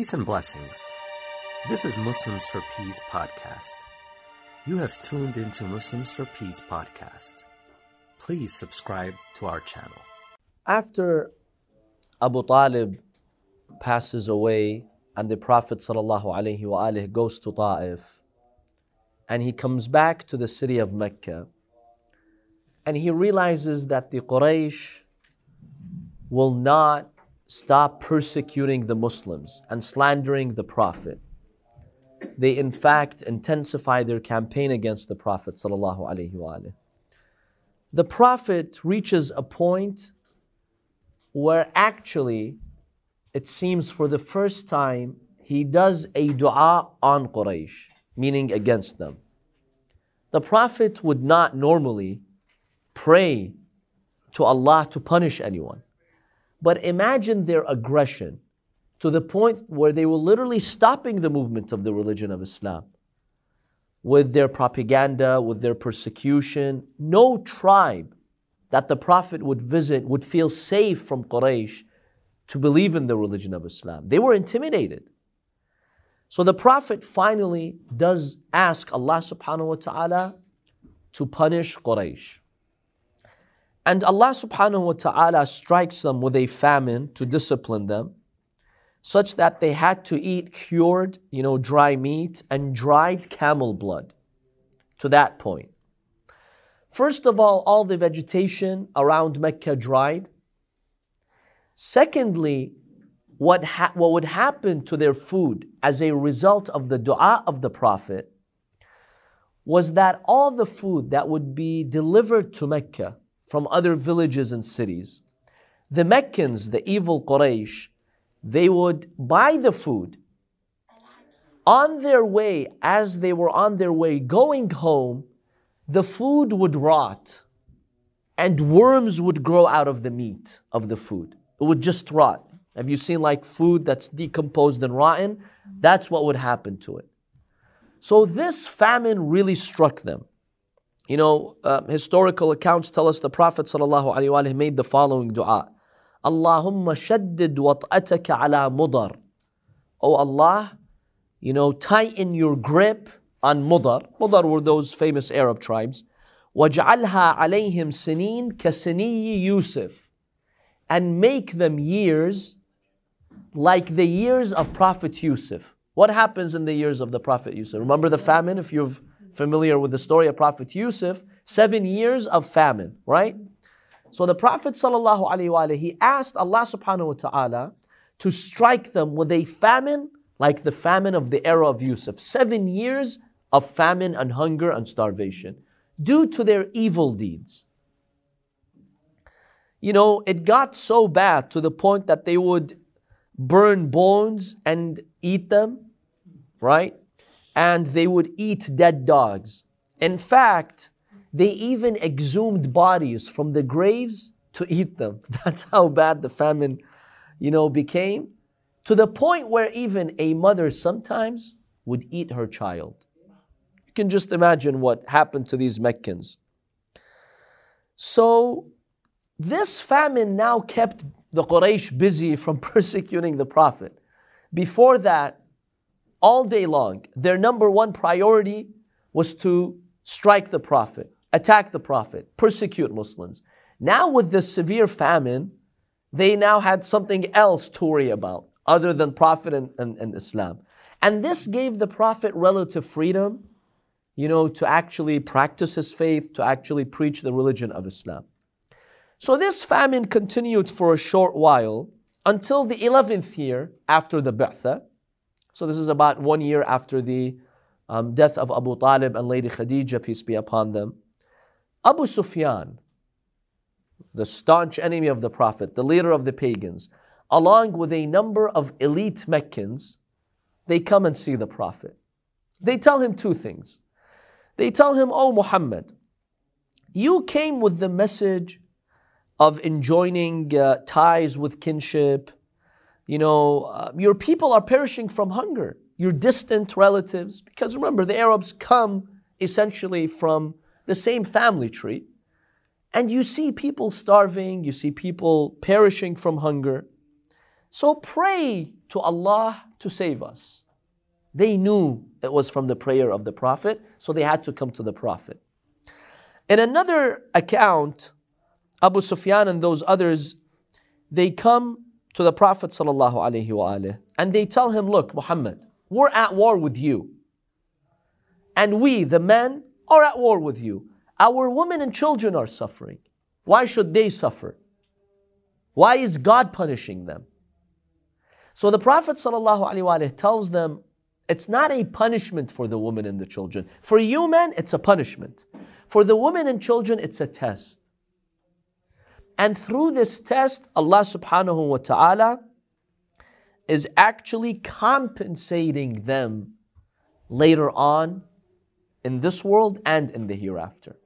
Peace and blessings. This is Muslims for Peace podcast. You have tuned into Muslims for Peace podcast. Please subscribe to our channel. After Abu Talib passes away and the Prophet goes to Ta'if and he comes back to the city of Mecca and he realizes that the Quraysh will not stop persecuting the Muslims and slandering the Prophet. They, in fact, intensify their campaign against the Prophet. The Prophet reaches a point where actually it seems for the first time he does a dua on Quraysh, meaning against them. The Prophet would not normally pray to Allah to punish anyone. But imagine their aggression to the point where they were literally stopping the movement of the religion of Islam with their propaganda, with their persecution. No tribe that the Prophet would visit would feel safe from Quraysh to believe in the religion of Islam. They were intimidated. So the Prophet finally does ask Allah subhanahu wa ta'ala to punish Quraysh. And Allah subhanahu wa ta'ala strikes them with a famine to discipline them, such that they had to eat cured, you know, dry meat and dried camel blood to that point. First of all, all the vegetation around Mecca dried. Secondly, what, ha- what would happen to their food as a result of the dua of the Prophet was that all the food that would be delivered to Mecca from other villages and cities. The Meccans, the evil Quraysh, they would buy the food. On their way, as they were on their way going home, the food would rot and worms would grow out of the meat of the food. It would just rot. Have you seen like food that's decomposed and rotten? That's what would happen to it. So this famine really struck them. You know, uh, historical accounts tell us the Prophet ﷺ made the following dua. Allahumma shaddid wat'ataka ala mudar. Oh Allah, you know, tighten your grip on Mudar. Mudar were those famous Arab tribes. وَاجْعَلْهَا عَلَيْهِمْ سِنِينَ كَسِنِيِّ Yusuf. And make them years like the years of Prophet Yusuf. What happens in the years of the Prophet Yusuf? Remember the famine, if you've familiar with the story of Prophet Yusuf, seven years of famine, right? So the Prophet ﷺ, he asked Allah subhanahu wa ta'ala to strike them with a famine like the famine of the era of Yusuf. Seven years of famine and hunger and starvation due to their evil deeds. You know, it got so bad to the point that they would burn bones and eat them, right? And they would eat dead dogs. In fact, they even exhumed bodies from the graves to eat them. That's how bad the famine, you know, became. To the point where even a mother sometimes would eat her child. You can just imagine what happened to these Meccans. So, this famine now kept the Quraysh busy from persecuting the Prophet. Before that, all day long, their number one priority was to strike the Prophet, attack the Prophet, persecute Muslims. Now, with the severe famine, they now had something else to worry about other than Prophet and, and, and Islam. And this gave the Prophet relative freedom, you know, to actually practice his faith, to actually preach the religion of Islam. So this famine continued for a short while until the 11th year after the Ba'tha, so this is about one year after the um, death of Abu Talib and Lady Khadija, peace be upon them. Abu Sufyan, the staunch enemy of the Prophet, the leader of the pagans, along with a number of elite Meccans, they come and see the Prophet. They tell him two things. They tell him, Oh Muhammad, you came with the message of enjoining uh, ties with kinship, you know, uh, your people are perishing from hunger, your distant relatives, because remember, the Arabs come essentially from the same family tree. And you see people starving, you see people perishing from hunger. So pray to Allah to save us. They knew it was from the prayer of the Prophet, so they had to come to the Prophet. In another account, Abu Sufyan and those others, they come to the Prophet ﷺ and they tell him, Look, Muhammad, we're at war with you. And we, the men, are at war with you. Our women and children are suffering. Why should they suffer? Why is God punishing them? So the Prophet ﷺ tells them, it's not a punishment for the women and the children. For you men, it's a punishment. For the women and children, it's a test. And through this test, Allah subhanahu wa ta'ala is actually compensating them later on in this world and in the hereafter.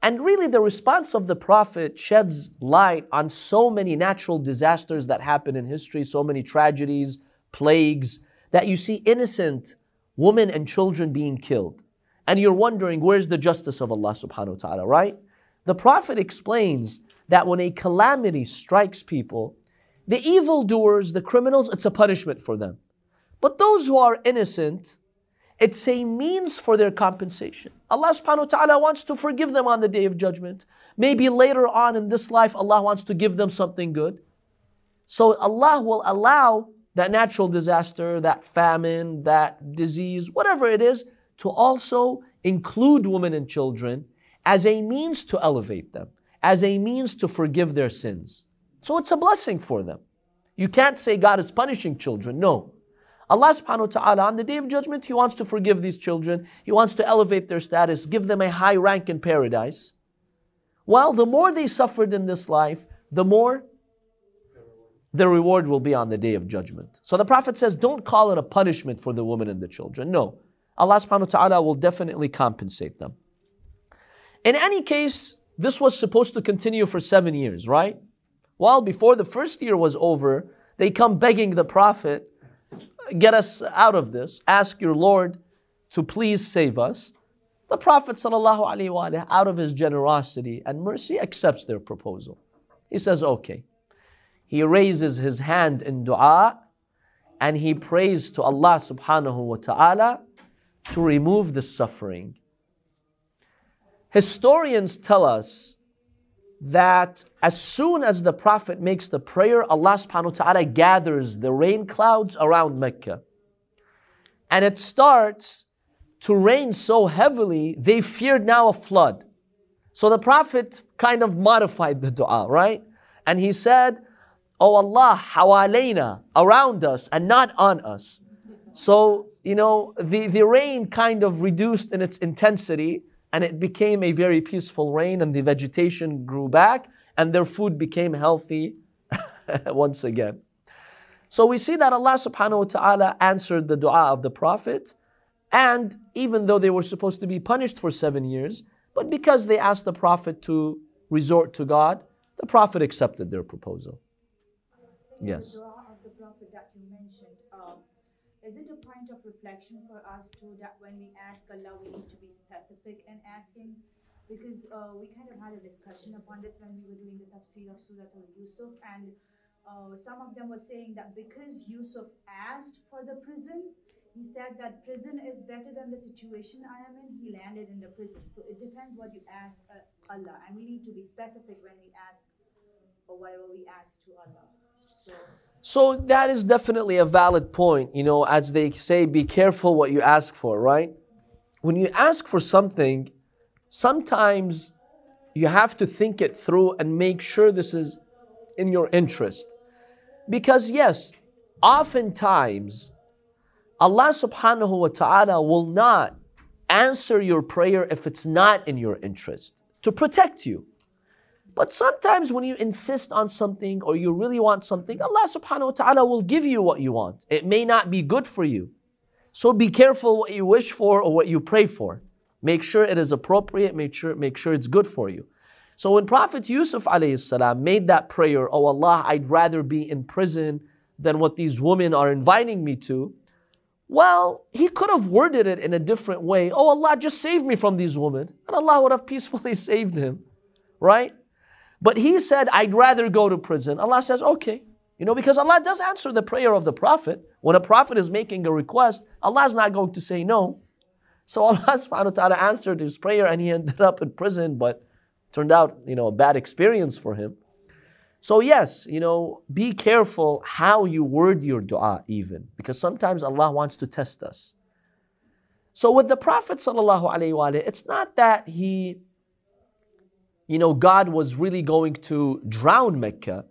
And really, the response of the Prophet sheds light on so many natural disasters that happen in history, so many tragedies, plagues, that you see innocent women and children being killed. And you're wondering, where's the justice of Allah subhanahu wa ta'ala, right? The Prophet explains that when a calamity strikes people, the evildoers, the criminals, it's a punishment for them. But those who are innocent, it's a means for their compensation. Allah subhanahu wa ta'ala wants to forgive them on the day of judgment. Maybe later on in this life, Allah wants to give them something good. So Allah will allow that natural disaster, that famine, that disease, whatever it is, to also include women and children as a means to elevate them, as a means to forgive their sins. So it's a blessing for them. You can't say God is punishing children. No. Allah subhanahu wa ta'ala, on the day of judgment, He wants to forgive these children. He wants to elevate their status, give them a high rank in paradise. Well, the more they suffered in this life, the more the reward will be on the day of judgment. So the Prophet says, don't call it a punishment for the women and the children. No. Allah subhanahu wa ta'ala will definitely compensate them. In any case, this was supposed to continue for seven years, right? Well, before the first year was over, they come begging the Prophet get us out of this. Ask your Lord to please save us. The Prophet ﷺ, out of his generosity and mercy, accepts their proposal. He says, okay. He raises his hand in dua and he prays to Allah subhanahu wa ta'ala to remove the suffering. Historians tell us that as soon as the Prophet makes the prayer, Allah subhanahu wa ta'ala gathers the rain clouds around Mecca. And it starts to rain so heavily, they feared now a flood. So the Prophet kind of modified the dua, right? And he said, Oh Allah, hawalayna, around us and not on us. So, you know, the, the rain kind of reduced in its intensity and it became a very peaceful rain and the vegetation grew back and their food became healthy once again. So we see that Allah subhanahu wa ta'ala answered the dua of the Prophet and even though they were supposed to be punished for seven years, but because they asked the Prophet to resort to God, the Prophet accepted their proposal. Yes. Is it a point of reflection for us too that when we ask Allah, we need to be specific in asking? Because uh, we kind of had a discussion upon this when we were doing the tafsir of Surah Al Yusuf, and uh, some of them were saying that because Yusuf asked for the prison, he said that prison is better than the situation I am in. He landed in the prison. So it depends what you ask uh, Allah, and we need to be specific when we ask or whatever we ask to Allah. So. So that is definitely a valid point. You know, as they say, be careful what you ask for, right? When you ask for something, sometimes you have to think it through and make sure this is in your interest. Because, yes, oftentimes Allah subhanahu wa ta'ala will not answer your prayer if it's not in your interest to protect you. But sometimes when you insist on something or you really want something, Allah subhanahu wa ta'ala will give you what you want. It may not be good for you. So be careful what you wish for or what you pray for. Make sure it is appropriate, make sure, make sure it's good for you. So when Prophet Yusuf salam made that prayer, Oh Allah, I'd rather be in prison than what these women are inviting me to. Well, he could have worded it in a different way. Oh Allah, just save me from these women. And Allah would have peacefully saved him. Right? But he said, I'd rather go to prison. Allah says, okay, You know, because Allah does answer the prayer of the Prophet. When a Prophet is making a request, Allah is not going to say no. So Allah subhanahu wa ta'ala answered his prayer and he ended up in prison, but turned out, you know, a bad experience for him. So yes, you know, be careful how you word your dua even, because sometimes Allah wants to test us. So with the Prophet wasallam, it's not that he, you know, God was really going to drown Mecca,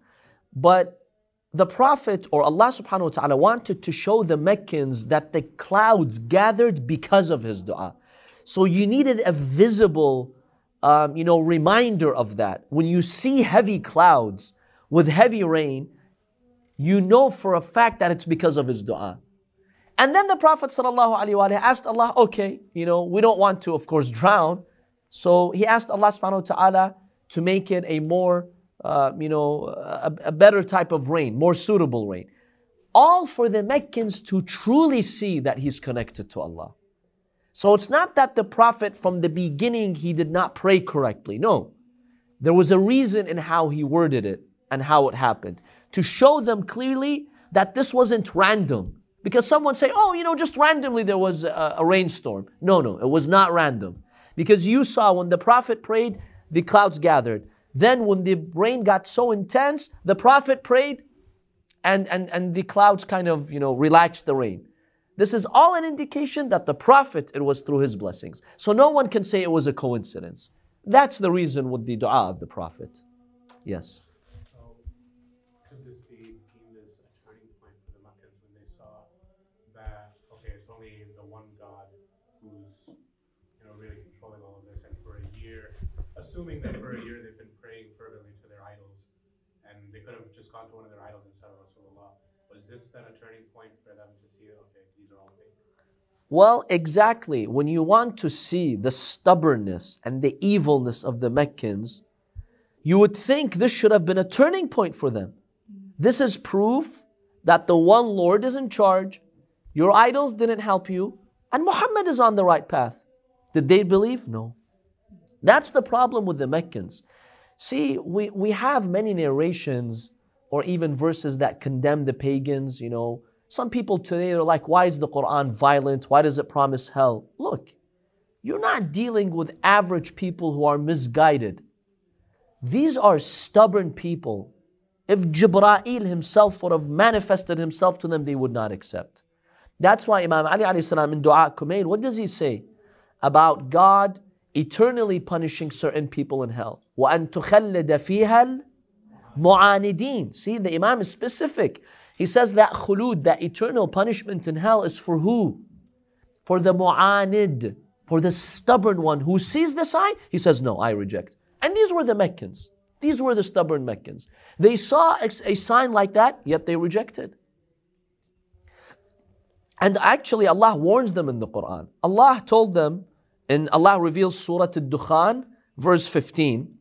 but the Prophet or Allah subhanahu wa ta'ala wanted to show the Meccans that the clouds gathered because of his dua. So you needed a visible, um, you know, reminder of that. When you see heavy clouds with heavy rain, you know for a fact that it's because of his dua. And then the Prophet ﷺ asked Allah, okay, you know, we don't want to, of course, drown. So he asked Allah subhanahu wa ta'ala to make it a more uh, you know, a, a better type of rain, more suitable rain. All for the Meccans to truly see that he's connected to Allah. So it's not that the Prophet from the beginning he did not pray correctly. No. There was a reason in how he worded it and how it happened. To show them clearly that this wasn't random. Because someone say, oh, you know, just randomly there was a, a rainstorm. No, no, it was not random. Because you saw when the Prophet prayed, the clouds gathered. Then, when the rain got so intense, the Prophet prayed and, and, and the clouds kind of, you know, relaxed the rain. This is all an indication that the Prophet, it was through his blessings. So no one can say it was a coincidence. That's the reason with the dua of the Prophet. Yes. So, could this be deemed as a turning point for the Meccans when they saw that, okay, it's only the one God who's, you know, really controlling all of this, and for a year, assuming that for a year they've been praying fervently to their idols, and they could have just gone to one of their idols instead of Rasulullah. Was this then a turning point for them to see, okay, these are all fake? Well, exactly. When you want to see the stubbornness and the evilness of the Meccans, you would think this should have been a turning point for them. This is proof that the one Lord is in charge, your idols didn't help you, and Muhammad is on the right path. Did they believe? No. That's the problem with the Meccans. See, we, we have many narrations or even verses that condemn the pagans, you know. Some people today are like, why is the Quran violent? Why does it promise hell? Look, you're not dealing with average people who are misguided. These are stubborn people. If Jibra'il himself would have manifested himself to them, they would not accept. That's why Imam Ali salam in Dua Kumail, what does he say about God eternally punishing certain people in hell. وَأَن تُخَلِّدَ فِيهَا الْمُعَانِدِينَ See, the Imam is specific. He says that khulud, that eternal punishment in hell is for who? For the mu'anid, for the stubborn one who sees the sign, he says, no, I reject. And these were the Meccans. These were the stubborn Meccans. They saw a sign like that, yet they rejected. And actually, Allah warns them in the Quran. Allah told them, and Allah reveals Surah Al-Dukhan, verse 15.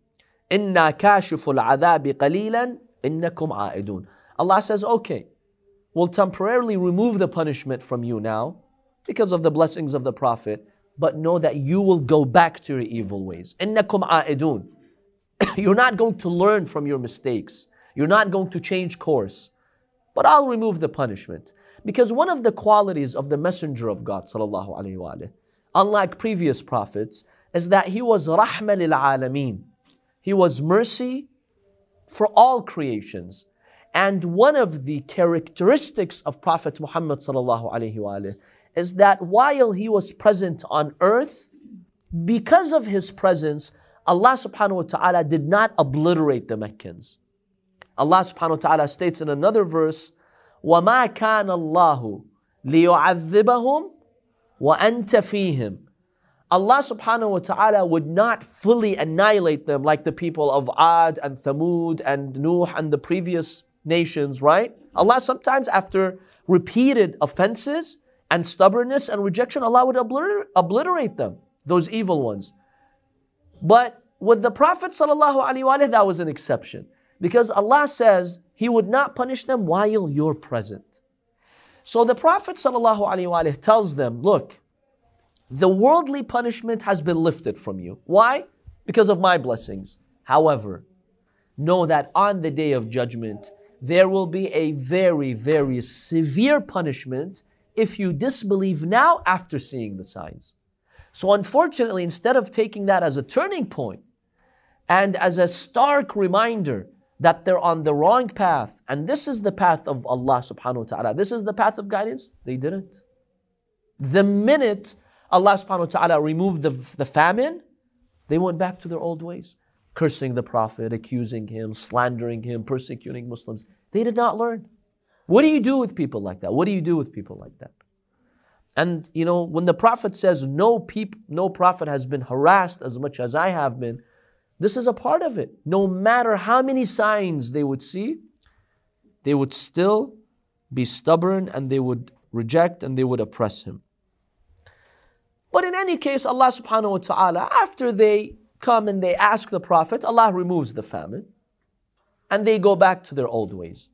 إِنَّا كَاشِفُ الْعَذَابِ قَلِيلًا إِنَّكُمْ عَائِدُونَ Allah says, okay, we'll temporarily remove the punishment from you now because of the blessings of the Prophet, but know that you will go back to your evil ways. إِنَّكُمْ عَائِدُونَ You're not going to learn from your mistakes. You're not going to change course. But I'll remove the punishment. Because one of the qualities of the Messenger of God, sallallahu alaihi wasallam, unlike previous prophets, is that he was rahma lil alameen. He was mercy for all creations. And one of the characteristics of Prophet Muhammad is that while he was present on earth, because of his presence, Allah subhanahu wa ta'ala did not obliterate the Meccans. Allah subhanahu wa ta'ala states in another verse, وَمَا كَانَ اللَّهُ لِيُعَذِّبَهُمْ وَأَنْتَ فِيهِمْ Allah subhanahu wa ta'ala would not fully annihilate them like the people of Ad and Thamud and Nuh and the previous nations, right? Allah sometimes after repeated offenses and stubbornness and rejection, Allah would obliter- obliterate them, those evil ones. But with the Prophet sallallahu alaihi wasallam, that was an exception. Because Allah says He would not punish them while you're present. So the Prophet ﷺ tells them, look, the worldly punishment has been lifted from you. Why? Because of my blessings. However, know that on the day of judgment, there will be a very, very severe punishment if you disbelieve now after seeing the signs. So, unfortunately, instead of taking that as a turning point and as a stark reminder that they're on the wrong path, and this is the path of Allah subhanahu wa ta'ala, this is the path of guidance, they didn't. The minute Allah subhanahu wa ta'ala removed the, the famine, they went back to their old ways, cursing the Prophet, accusing him, slandering him, persecuting Muslims. They did not learn. What do you do with people like that? What do you do with people like that? And you know, when the Prophet says no peop- no prophet has been harassed as much as I have been, this is a part of it. No matter how many signs they would see, they would still be stubborn and they would reject and they would oppress him. But in any case, Allah subhanahu wa ta'ala, after they come and they ask the Prophet, Allah removes the famine and they go back to their old ways.